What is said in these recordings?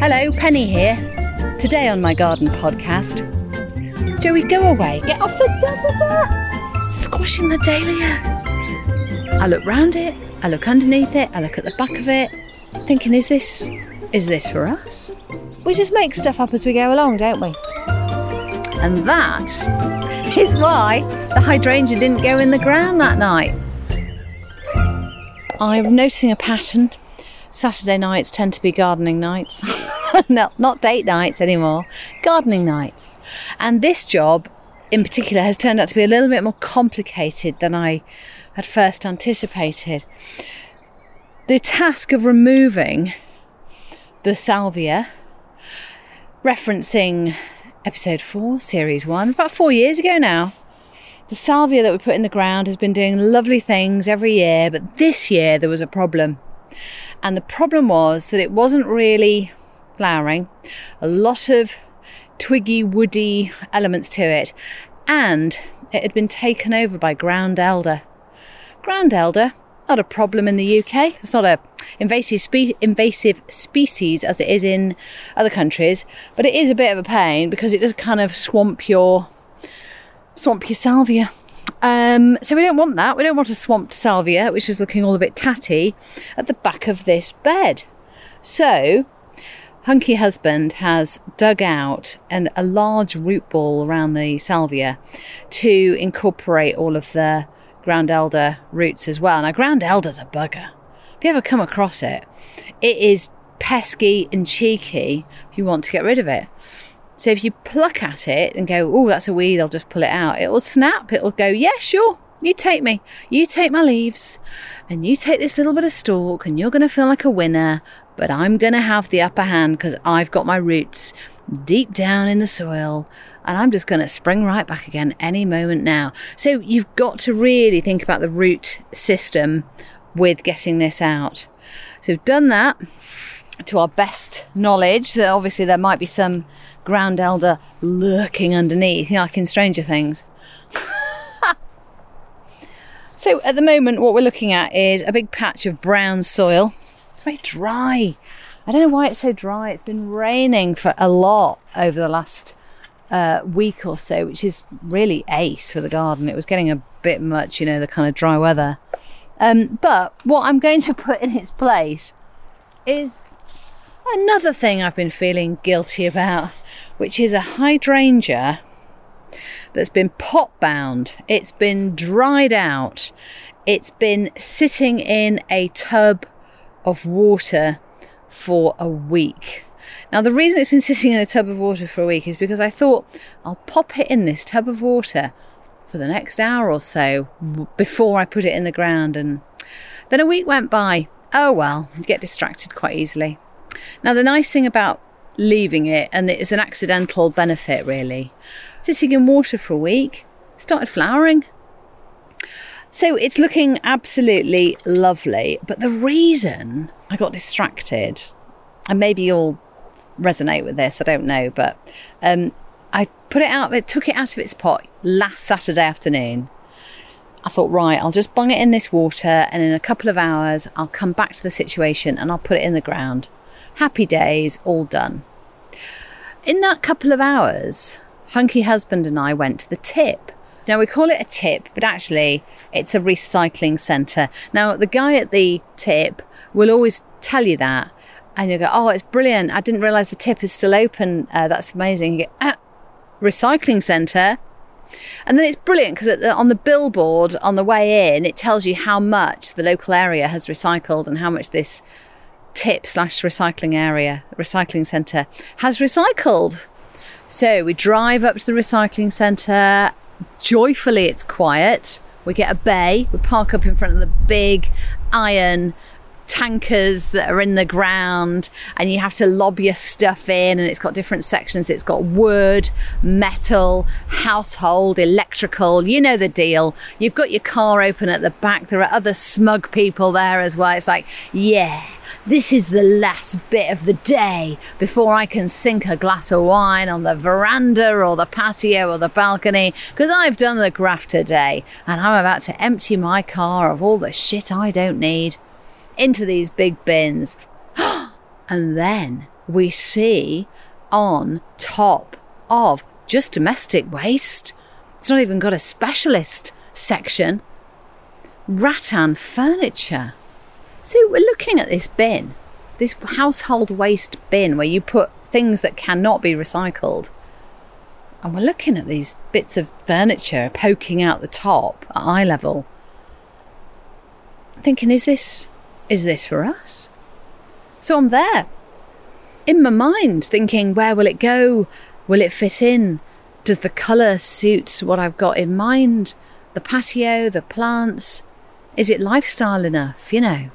Hello, Penny here. Today on my garden podcast, Joey, go away. Get off the da, squashing the dahlia. I look round it. I look underneath it. I look at the back of it, thinking, is this is this for us? We just make stuff up as we go along, don't we? And that is why the hydrangea didn't go in the ground that night. I'm noticing a pattern. Saturday nights tend to be gardening nights. no, not date nights anymore, gardening nights. And this job in particular has turned out to be a little bit more complicated than I had first anticipated. The task of removing the salvia, referencing episode 4, series 1, about four years ago now. The salvia that we put in the ground has been doing lovely things every year, but this year there was a problem. And the problem was that it wasn't really flowering, a lot of twiggy, woody elements to it, and it had been taken over by ground elder. Ground elder, not a problem in the UK. It's not a invasive spe- invasive species as it is in other countries, but it is a bit of a pain because it does kind of swamp your swamp your salvia. Um, so we don't want that. We don't want a swamped salvia, which is looking all a bit tatty, at the back of this bed. So Hunky Husband has dug out an, a large root ball around the salvia to incorporate all of the ground elder roots as well. Now, ground elder's a bugger. If you ever come across it, it is pesky and cheeky if you want to get rid of it. So if you pluck at it and go, oh, that's a weed, I'll just pull it out, it will snap. It will go, yeah, sure, you take me. You take my leaves and you take this little bit of stalk and you're going to feel like a winner but I'm going to have the upper hand because I've got my roots deep down in the soil and I'm just going to spring right back again any moment now. So you've got to really think about the root system with getting this out. So we've done that to our best knowledge. That obviously there might be some ground elder lurking underneath, like in Stranger Things. so at the moment, what we're looking at is a big patch of brown soil very dry. I don't know why it's so dry. It's been raining for a lot over the last uh, week or so, which is really ace for the garden. It was getting a bit much, you know, the kind of dry weather. Um, but what I'm going to put in its place is another thing I've been feeling guilty about, which is a hydrangea that's been pot bound. It's been dried out. It's been sitting in a tub of water for a week. Now, the reason it's been sitting in a tub of water for a week is because I thought I'll pop it in this tub of water for the next hour or so before I put it in the ground. And then a week went by. Oh well, you get distracted quite easily. Now, the nice thing about leaving it, and it's an accidental benefit really, sitting in water for a week, started flowering. So it's looking absolutely lovely. But the reason I got distracted, and maybe you'll resonate with this, I don't know, but um, I put it out, it took it out of its pot last Saturday afternoon. I thought, right, I'll just bung it in this water, and in a couple of hours, I'll come back to the situation and I'll put it in the ground. Happy days, all done. In that couple of hours, Hunky Husband and I went to the tip now we call it a tip, but actually it's a recycling centre. Now the guy at the tip will always tell you that, and you go, "Oh, it's brilliant! I didn't realise the tip is still open. Uh, that's amazing." You go, ah, "Recycling centre. And then it's brilliant because on the billboard on the way in, it tells you how much the local area has recycled and how much this tip slash recycling area, recycling centre, has recycled. So we drive up to the recycling centre joyfully it's quiet. We get a bay, we park up in front of the big iron tankers that are in the ground and you have to lob your stuff in and it's got different sections. It's got wood metal household electrical you know the deal. You've got your car open at the back. There are other smug people there as well. It's like yeah this is the last bit of the day before I can sink a glass of wine on the veranda or the patio or the balcony because I've done the graft today and I'm about to empty my car of all the shit I don't need into these big bins. and then we see on top of just domestic waste. It's not even got a specialist section. Rattan furniture. So we're looking at this bin, this household waste bin where you put things that cannot be recycled. And we're looking at these bits of furniture poking out the top at eye level. Thinking, is this is this for us? So I'm there. In my mind, thinking, where will it go? Will it fit in? Does the colour suit what I've got in mind? The patio, the plants? Is it lifestyle enough, you know?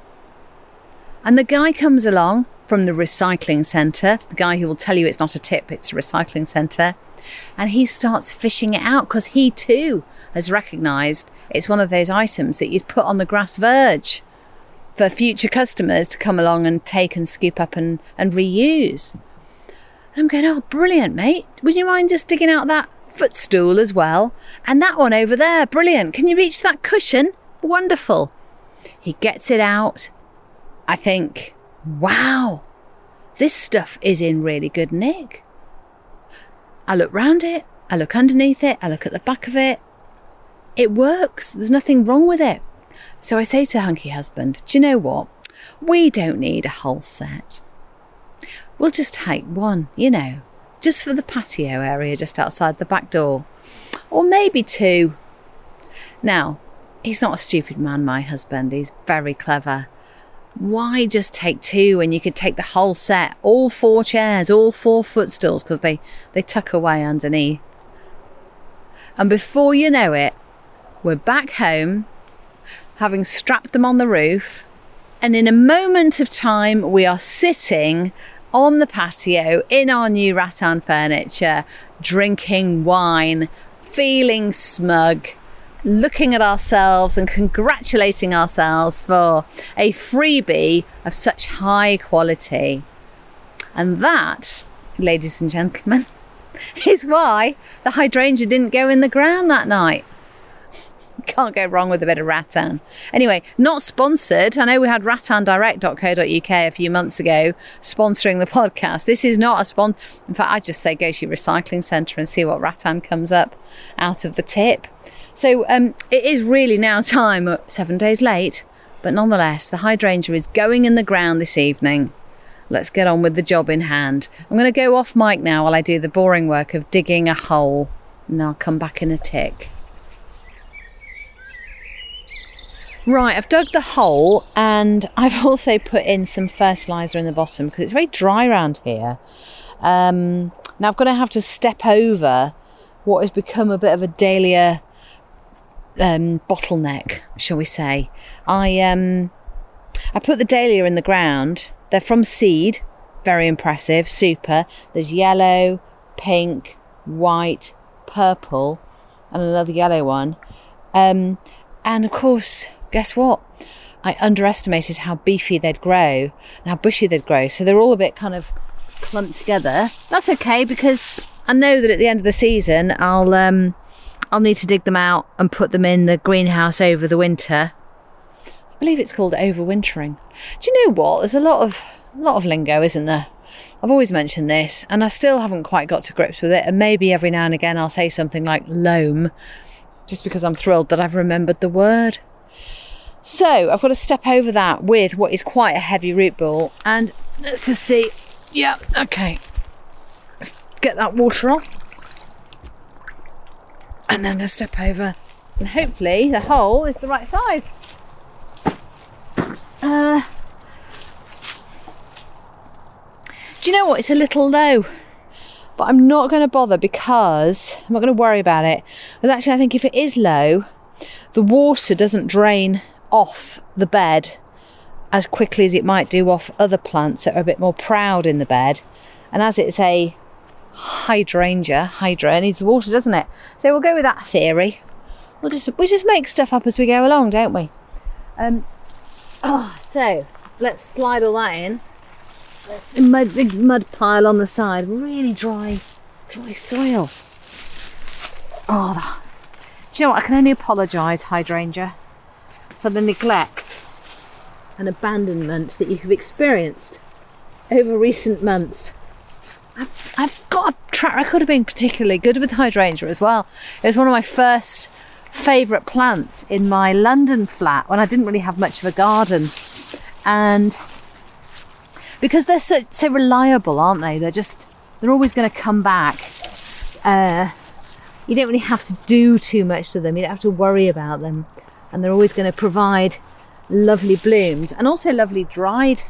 And the guy comes along from the recycling centre, the guy who will tell you it's not a tip, it's a recycling centre, and he starts fishing it out because he too has recognised it's one of those items that you'd put on the grass verge for future customers to come along and take and scoop up and, and reuse. And I'm going, oh, brilliant, mate. Would you mind just digging out that footstool as well? And that one over there, brilliant. Can you reach that cushion? Wonderful. He gets it out. I think, wow, this stuff is in really good nick. I look round it, I look underneath it, I look at the back of it. It works, there's nothing wrong with it. So I say to Hunky Husband, Do you know what? We don't need a whole set. We'll just take one, you know, just for the patio area just outside the back door. Or maybe two. Now, he's not a stupid man, my husband. He's very clever why just take two when you could take the whole set, all four chairs, all four footstools, because they, they tuck away underneath. And before you know it, we're back home, having strapped them on the roof, and in a moment of time, we are sitting on the patio in our new rattan furniture, drinking wine, feeling smug looking at ourselves and congratulating ourselves for a freebie of such high quality. And that, ladies and gentlemen, is why the hydrangea didn't go in the ground that night. Can't go wrong with a bit of rattan. Anyway, not sponsored. I know we had rattandirect.co.uk a few months ago sponsoring the podcast. This is not a sponsor. In fact, I just say go to your recycling centre and see what rattan comes up out of the tip. So um, it is really now time, seven days late, but nonetheless, the hydrangea is going in the ground this evening. Let's get on with the job in hand. I'm going to go off mic now while I do the boring work of digging a hole, and I'll come back in a tick. Right, I've dug the hole and I've also put in some fertiliser in the bottom because it's very dry around here. Um, now I'm going to have to step over what has become a bit of a dahlia um, bottleneck, shall we say. I um, I put the dahlia in the ground. They're from seed, very impressive, super. There's yellow, pink, white, purple, and another yellow one. Um, and of course, guess what? I underestimated how beefy they'd grow and how bushy they'd grow. So they're all a bit kind of clumped together. That's okay because I know that at the end of the season I'll um, I'll need to dig them out and put them in the greenhouse over the winter. I believe it's called overwintering. Do you know what? There's a lot of a lot of lingo, isn't there? I've always mentioned this, and I still haven't quite got to grips with it. And maybe every now and again I'll say something like loam, just because I'm thrilled that I've remembered the word. So I've got to step over that with what is quite a heavy root ball, and let's just see. Yeah, okay. Let's get that water off and then a step over and hopefully the hole is the right size. Uh, do you know what? It's a little low, but I'm not going to bother because I'm not going to worry about it. Because actually, I think if it is low, the water doesn't drain off the bed as quickly as it might do off other plants that are a bit more proud in the bed. And as it's a hydrangea. Hydra needs water, doesn't it? So we'll go with that theory. We'll just we just make stuff up as we go along, don't we? Um. Oh, so let's slide all that in. Mud, big mud pile on the side. Really dry, dry soil. Oh, the, do you know what? I can only apologise, hydrangea, for the neglect and abandonment that you have experienced over recent months. I've, I've got a track record of being particularly good with hydrangea as well. It was one of my first favourite plants in my London flat when I didn't really have much of a garden. And because they're so, so reliable, aren't they? They're just, they're always going to come back. Uh, you don't really have to do too much to them, you don't have to worry about them. And they're always going to provide lovely blooms and also lovely dried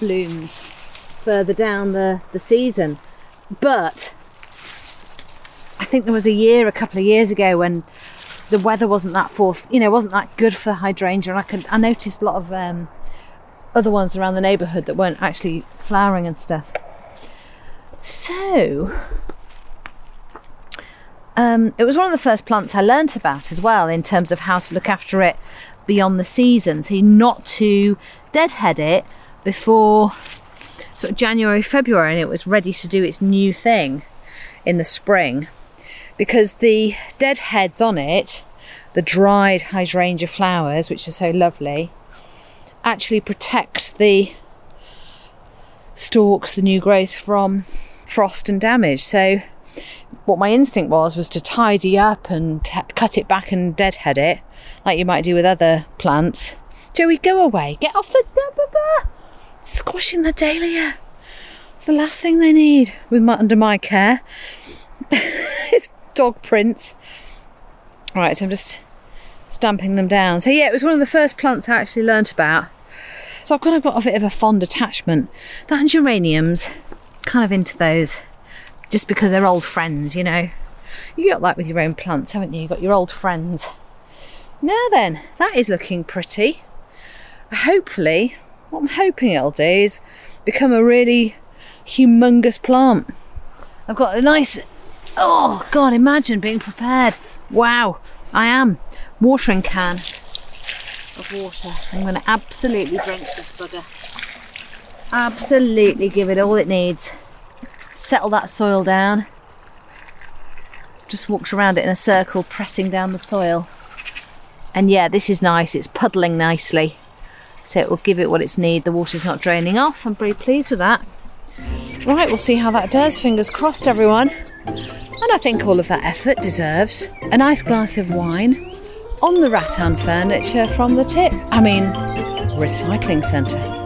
blooms further down the, the season. But I think there was a year, a couple of years ago, when the weather wasn't that forth, you know, wasn't that good for hydrangea. And I could, I noticed a lot of um, other ones around the neighbourhood that weren't actually flowering and stuff. So, um, it was one of the first plants I learnt about as well in terms of how to look after it beyond the season. So, not to deadhead it before sort of January, February, and it was ready to do its new thing in the spring because the dead heads on it, the dried hydrangea flowers, which are so lovely, actually protect the stalks, the new growth from frost and damage. So, what my instinct was was to tidy up and t- cut it back and deadhead it, like you might do with other plants. Joey, go away! Get off the squashing the dahlia. It's the last thing they need with my, under my care. it's dog prints. All right, so I'm just stamping them down. So yeah, it was one of the first plants I actually learnt about. So I've got a, got a bit of a fond attachment. That and geraniums, kind of into those, just because they're old friends, you know. You got that with your own plants, haven't you? You got your old friends. Now then, that is looking pretty. Hopefully, what I'm hoping it'll do is become a really humongous plant. I've got a nice, oh God, imagine being prepared. Wow, I am. Watering can of water. I'm going to absolutely drench this bugger. Absolutely give it all it needs. Settle that soil down. Just walked around it in a circle, pressing down the soil. And yeah, this is nice. It's puddling nicely so it will give it what it's need. The water's not draining off. I'm very pleased with that. Right, we'll see how that does. Fingers crossed, everyone. And I think all of that effort deserves a nice glass of wine on the rattan furniture from the tip. I mean, recycling centre.